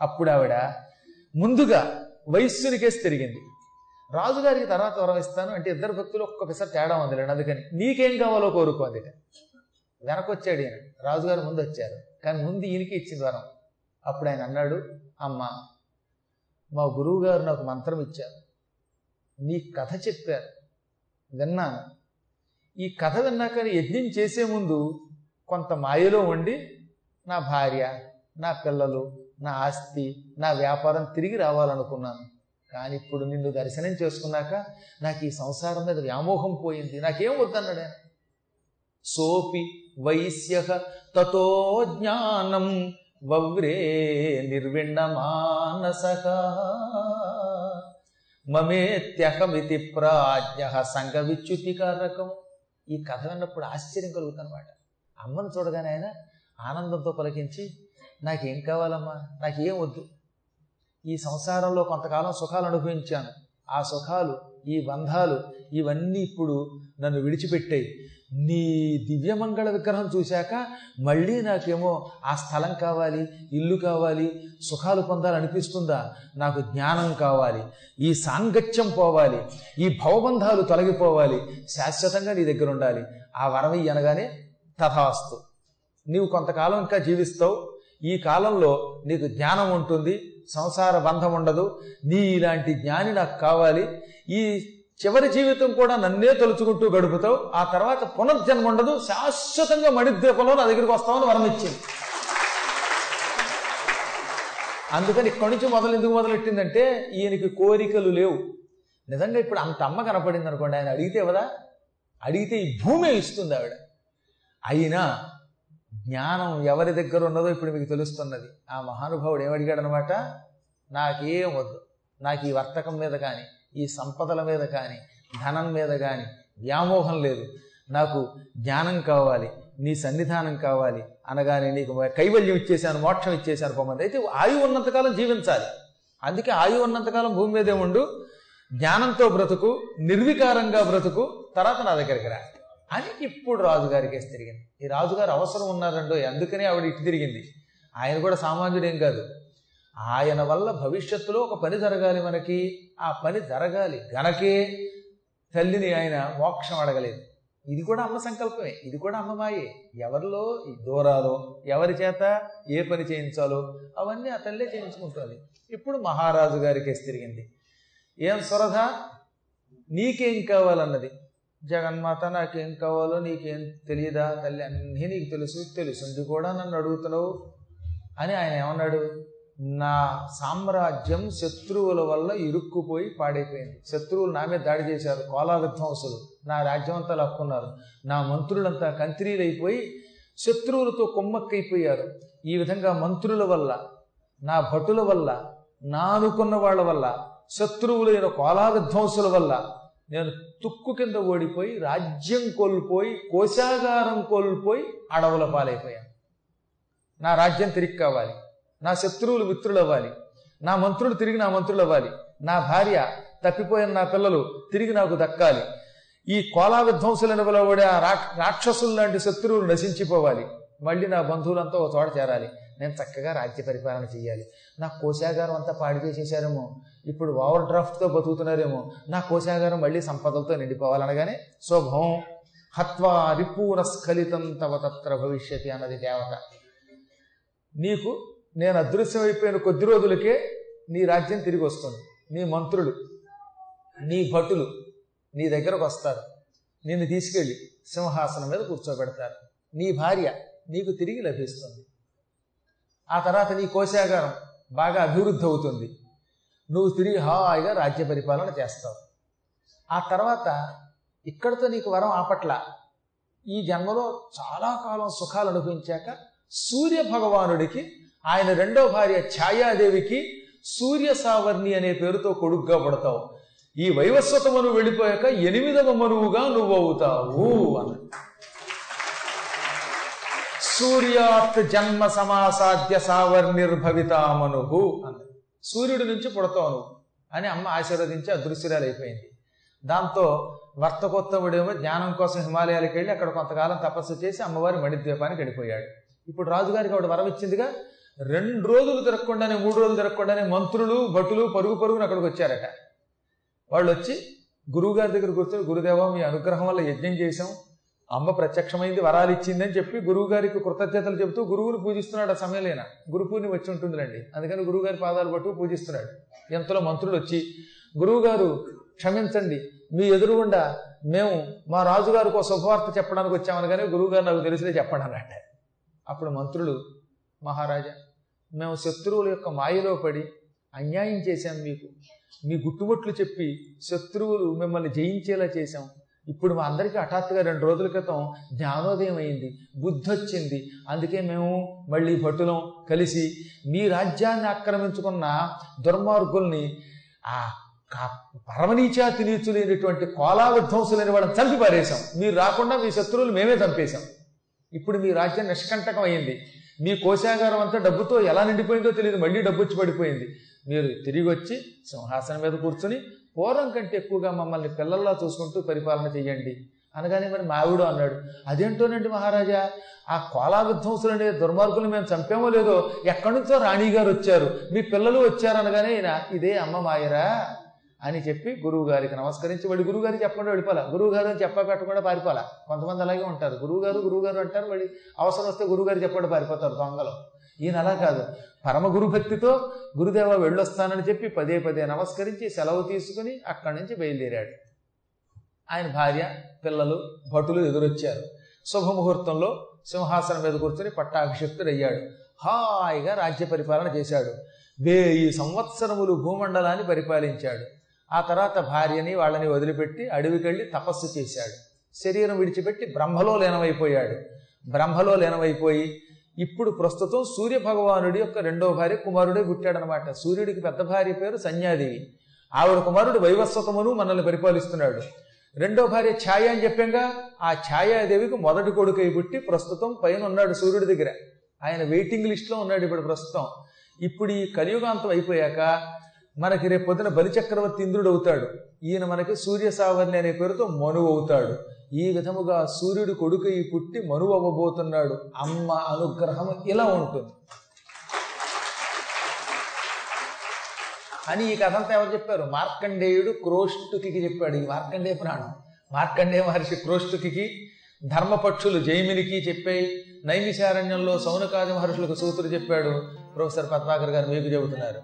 అప్పుడు ఆవిడ ముందుగా వైశ్యునికేసి తిరిగింది. రాజుగారికి తర్వాత వరం ఇస్తాను అంటే ఇద్దరు భక్తులు ఒక్కొక్కసారి తేడా ఉంది అందుకని నీకేం కావాలో కోరుకోండి వెనకొచ్చాడు ఈయన రాజుగారు ముందు వచ్చారు కానీ ముందు ఈయనకి ఇచ్చింది వరం. అప్పుడు ఆయన అన్నాడు అమ్మ మా గురువు గారు నాకు మంత్రం ఇచ్చారు నీ కథ చెప్పారు విన్నాను. ఈ కథ విన్నాక యజ్ఞం చేసే ముందు కొంత మాయలో ఉండి నా భార్య నా పిల్లలు నా ఆస్తి నా వ్యాపారం తిరిగి రావాలనుకున్నాను. కానీ ఇప్పుడు నిన్ను దర్శనం చేసుకున్నాక నాకు ఈ సంసారం మీద వ్యామోహం పోయింది. నాకేం వద్దన్నాడు ఆయన? సోపి వైశ్య తతో జ్ఞానం వవ్రే నిర్విణ మానసక మమేత్యహమితి ప్రాజ్ఞ సంఘ విచ్యుతికారకం. ఈ కథ విన్నప్పుడు ఆశ్చర్యం కలుగుతుందన్నమాట అమ్మను చూడగానే ఆయన ఆనందంతో పలికించి నాకేం కావాలమ్మా? నాకేం వద్దు. ఈ సంసారంలో కొంతకాలం సుఖాలు అనుభవించాను. ఆ సుఖాలు ఈ బంధాలు ఇవన్నీ ఇప్పుడు నన్ను విడిచిపెట్టాయి. నీ దివ్యమంగళ విగ్రహం చూశాక మళ్ళీ నాకేమో ఆ స్థలం కావాలి ఇల్లు కావాలి సుఖాలు పొందాలనిపిస్తుందా? నాకు జ్ఞానం కావాలి ఈ సాంగత్యం పోవాలి ఈ భవబంధాలు తొలగిపోవాలి శాశ్వతంగా నీ దగ్గర ఉండాలి ఆ వరమి అనగానే తథాస్తు. నీవు కొంతకాలం ఇంకా జీవిస్తావు. ఈ కాలంలో నీకు జ్ఞానం ఉంటుంది సంసార బంధం ఉండదు నీ ఇలాంటి జ్ఞాని నాకు కావాలి ఈ చివరి జీవితం కూడా నన్నే తలుచుకుంటూ గడుపుతావు ఆ తర్వాత పునర్జన్మ ఉండదు శాశ్వతంగా మణిద్వీపంలో నా దగ్గరికి వస్తామని వరం ఇచ్చింది అందుకని ఇక్కడి నుంచి మొదలు ఎందుకు మొదలెట్టిందంటే ఈయనకి కోరికలు లేవు. నిజంగా ఇప్పుడు అంత అమ్మ కనపడింది అనుకోండి ఆయన అడిగితే కదా అడిగితే ఈ భూమే ఇస్తుంది ఆవిడ. అయినా జ్ఞానం ఎవరి దగ్గర ఉన్నదో ఇప్పుడు మీకు తెలుస్తున్నది. ఆ మహానుభావుడు ఏమడిగాడనమాట? నాకేం వద్దు. నాకు ఈ వర్తకం మీద కానీ ఈ సంపదల మీద కానీ ధనం మీద కానీ వ్యామోహం లేదు. నాకు జ్ఞానం కావాలి నీ సన్నిధానం కావాలి అనగానే నీకు కైవల్యం ఇచ్చేశాను మోక్షం ఇచ్చేశాను పొమ్మంది అయితే ఆయువు ఉన్నంతకాలం జీవించాలి. అందుకే ఆయువు ఉన్నంతకాలం భూమి మీదే ఉండు జ్ఞానంతో బ్రతుకు నిర్వికారంగా బ్రతుకు తర్వాత నా దగ్గరికి రా. అని ఇప్పుడు రాజుగారికి తిరిగింది. ఈ రాజుగారు అవసరం ఉన్నారండో అందుకనే ఆవిడ ఇటు తిరిగింది. ఆయన కూడా సామాన్యుడేం కాదు. ఆయన వల్ల భవిష్యత్తులో ఒక పని జరగాలి మనకి. ఆ పని జరగాలి గనకే తల్లిని ఆయన మోక్షం అడగలేదు. ఇది కూడా అమ్మ సంకల్పమే. ఇది కూడా అమ్మమాయే ఎవరిలో దూరాలో ఎవరి చేత ఏ పని చేయించాలో అవన్నీ ఆ తల్లే చేయించుకుంటుంది. ఇప్పుడు మహారాజు గారికి తిరిగింది. ఏం సురధ? నీకేం కావాలన్నది? జగన్మాత నాకేం కావాలో నీకేం తెలియదా తల్లి అన్నీ నీకు తెలుసు తెలుసుండి కూడా నన్ను అడుగుతున్నావు. అని ఆయన ఏమన్నాడు? నా సామ్రాజ్యం శత్రువుల వల్ల ఇరుక్కుపోయి పాడైపోయింది. శత్రువులు నా మీద దాడి చేశారు కోలా విధ్వంసులు నా రాజ్యం అంతా లక్కున్నారు. నా మంత్రులంతా కంత్రీలైపోయి శత్రువులతో కొమ్మక్కైపోయారు. ఈ విధంగా మంత్రుల వల్ల నా భటుల వల్ల నా అనుకున్న వాళ్ళ వల్ల శత్రువులైన కోలా విధ్వంసుల వల్ల నేను తుక్కు కింద ఓడిపోయి రాజ్యం కోల్పోయి కోశాగారం కోల్పోయి అడవుల పాలైపోయాను. నా రాజ్యం తిరిగి కావాలి. నా శత్రువులు మిత్రులు అవ్వాలి నా మంత్రులు తిరిగి నా మంత్రులు అవ్వాలి నా భార్య తప్పిపోయిన నా పిల్లలు తిరిగి నాకు దక్కాలి. ఈ కోలా విధ్వంసులను పిలవడే ఆ రాక్షసులు లాంటి శత్రువులు నశించిపోవాలి. మళ్ళీ నా బంధువులంతా ఒక చోట చేరాలి. నేను చక్కగా రాజ్య పరిపాలన చేయాలి. నా కోశాగారం అంతా పాడి చేసేసారేమో. ఇప్పుడు ఓవర్ డ్రాఫ్ట్తో బతుకుతున్నారేమో. నా కోశాగారం మళ్ళీ సంపదలతో నిండిపోవాలనగానే శోభం. హత్వా రిపూర స్ఖలితం తవ తత్ర భవిష్యతి అన్నది దేవత. నీకు నేను అదృశ్యమైపోయిన కొద్ది రోజులకే నీ రాజ్యం తిరిగి వస్తుంది. నీ మంత్రులు నీ భటులు నీ దగ్గరకు వస్తారు. నిన్ను తీసుకెళ్ళి సింహాసనం మీద కూర్చోబెడతారు. నీ భార్య నీకు తిరిగి లభిస్తుంది. ఆ తర్వాత నీ కోశాగారం బాగా అభివృద్ధి అవుతుంది నువ్వు తిరిగి హాయిగా రాజ్య పరిపాలన చేస్తావు. ఆ తర్వాత ఇక్కడితో నీకు వరం ఆపట్ల. ఈ జన్మలో చాలా కాలం సుఖాలు అనుభవించాక సూర్య భగవానుడికి ఆయన రెండో భార్య ఛాయాదేవికి సూర్య సావర్ణి అనే పేరుతో కొడుగ్గా పడతావు. ఈ వైవస్వత మనువు వెళ్ళిపోయాక ఎనిమిదవ మనువుగా నువ్వు అవుతావు అన్నాడు సూర్యాత్ జన్మ సమాసాధ్య సావర్నిర్భవితామనుహు. అన్నది సూర్యుడి నుంచి పుడతావు నువ్వు అని అమ్మ ఆశీర్వదించి అదృశ్యరాలైపోయింది. దాంతో వర్తకోత్తముడేమో జ్ఞానం కోసం హిమాలయాలకు వెళ్ళి అక్కడ కొంతకాలం తపస్సు చేసి అమ్మవారి మణిద్వీపానికి వెళ్ళిపోయాడు. ఇప్పుడు రాజుగారికి ఆవిడ వరం ఇచ్చిందిగా రెండు రోజులు తిరగకుండానే మూడు రోజులు తిరగకుండానే మంత్రులు భటులు పరుగు పరుగున అక్కడికి వచ్చారట. వాళ్ళు వచ్చి గురువుగారి దగ్గర కూర్చొని గురుదేవ మీ అనుగ్రహం వల్ల యజ్ఞం చేశాం. అమ్మ ప్రత్యక్షమైంది వరాలు ఇచ్చిందని చెప్పి గురువు గారికి కృతజ్ఞతలు చెబుతూ గురువుని పూజిస్తున్నాడు ఆ సమయంలోన. గురుపూర్ణి వచ్చి ఉంటుందిలేండి. అందుకని గురువుగారి పాదాలు పట్టు పూజిస్తున్నాడు. ఎంతలో మంత్రులు వచ్చి గురువుగారు క్షమించండి మీ ఎదురుగుండా మేము మా రాజుగారికి ఒక శుభవార్త చెప్పడానికి వచ్చామని కానీ గురువుగారు నాకు తెలిసిదే చెప్పండి అన్నట్టే. అప్పుడు మంత్రులు మహారాజా మేము శత్రువుల యొక్క మాయలో పడి అన్యాయం చేశాం మీకు. మీ గుట్టుబొట్లు చెప్పి శత్రువులు మిమ్మల్ని జయించేలా చేశాం. ఇప్పుడు మా అందరికీ హఠాత్తుగా రెండు రోజుల క్రితం జ్ఞానోదయం అయింది బుద్ధి వచ్చింది. అందుకే మేము మళ్ళీ భటులం కలిసి మీ రాజ్యాన్ని ఆక్రమించుకున్న దుర్మార్గుల్ని ఆ పరమనీచా పరమనీచాతి కోలా విధ్వంసులైన వాళ్ళని చంపి పారేశాం. మీరు రాకుండా మీ శత్రువులు మేమే చంపేశాం. ఇప్పుడు మీ రాజ్యం నిష్కంటకం అయింది. మీ కోశాగారం అంతా డబ్బుతో ఎలా నిండిపోయిందో తెలియదు. మళ్ళీ డబ్బు వచ్చి పడిపోయింది. మీరు తిరిగి వచ్చి సింహాసనం మీద కూర్చుని పూర్వం కంటే ఎక్కువగా మమ్మల్ని పిల్లల్లా చూసుకుంటూ పరిపాలన చేయండి. అనగానే మరి మావిడు అన్నాడు అదేంటోనండి మహారాజా? ఆ కోలా విధ్వంసులు అనే దుర్మార్గులు మేము చంపేమో లేదో ఎక్కడి నుంచో రాణి గారు వచ్చారు. మీ పిల్లలు వచ్చారు అనగానే ఈయన ఇదే అమ్మ మాయరా? అని చెప్పి గురువు గారికి నమస్కరించి వాడి గురువు గారికి చెప్పకుండా వెళ్ళిపోవాలి? గురువు గారు అని చెప్ప పెట్టకుండా పారిపోవాలా? కొంతమంది అలాగే ఉంటారు. గురువు గారు గురువు గారు అంటారు వాడి అవసరం వస్తే గురువు గారు చెప్పకుండా పారిపోతారు దొంగలు. ఈయన అలా కాదు. పరమ గురుభక్తితో గురుదేవ వెళ్ళొస్తానని చెప్పి పదే పదే నమస్కరించి సెలవు తీసుకుని అక్కడి నుంచి బయలుదేరాడు. ఆయన భార్య పిల్లలు భటులు ఎదురొచ్చారు. శుభముహూర్తంలో సింహాసనం మీద కూర్చొని పట్టాభిషిక్తుడయ్యాడు. హాయిగా రాజ్య పరిపాలన చేశాడు. వెయ్యి సంవత్సరములు భూమండలాన్ని పరిపాలించాడు. ఆ తర్వాత భార్యని వాళ్ళని వదిలిపెట్టి అడవికెళ్ళి తపస్సు చేశాడు. శరీరం విడిచిపెట్టి బ్రహ్మలో లీనమైపోయాడు. బ్రహ్మలో లీనమైపోయి ఇప్పుడు ప్రస్తుతం సూర్య భగవానుడి యొక్క రెండో భార్య కుమారుడే పుట్టాడనమాట. సూర్యుడికి పెద్ద భార్య పేరు సన్యాదేవి ఆవిడ కుమారుడు వైవస్వతమును మనల్ని పరిపాలిస్తున్నాడు. రెండో భార్య ఛాయ అని చెప్పాగా ఆ ఛాయాదేవికి మొదటి కొడుకై పుట్టి ప్రస్తుతం పైన ఉన్నాడు సూర్యుడి దగ్గర. ఆయన వెయిటింగ్ లిస్ట్లో ఉన్నాడు ఇప్పుడు ప్రస్తుతం. ఇప్పుడు ఈ కలియుగాంతం అయిపోయాక మనకి రేపొద్దున బలిచక్రవర్తి ఇంద్రుడు అవుతాడు. ఈయన మనకి సూర్య సావర్ణి అనే పేరుతో మనువు అవుతాడు. ఈ విధముగా సూర్యుడు కొడుకు ఈ పుట్టి మనువు అవ్వబోతున్నాడు. అమ్మ అనుగ్రహం ఇలా ఉంటుంది. అని ఈ కథంతా ఎవరు చెప్పారు? మార్కండేయుడు క్రోష్టుకి చెప్పాడు. ఈ మార్కండేయ పురాణం. మార్కండేయ మహర్షి క్రోష్టుకి ధర్మపక్షులు జైమినికి చెప్పే నైమిశారణ్యంలో సౌనకాది మహర్షులకు సూత్రుడు చెప్పాడు. ప్రొఫెసర్ పద్మాకర్ గారు మీకు చెబుతున్నారు.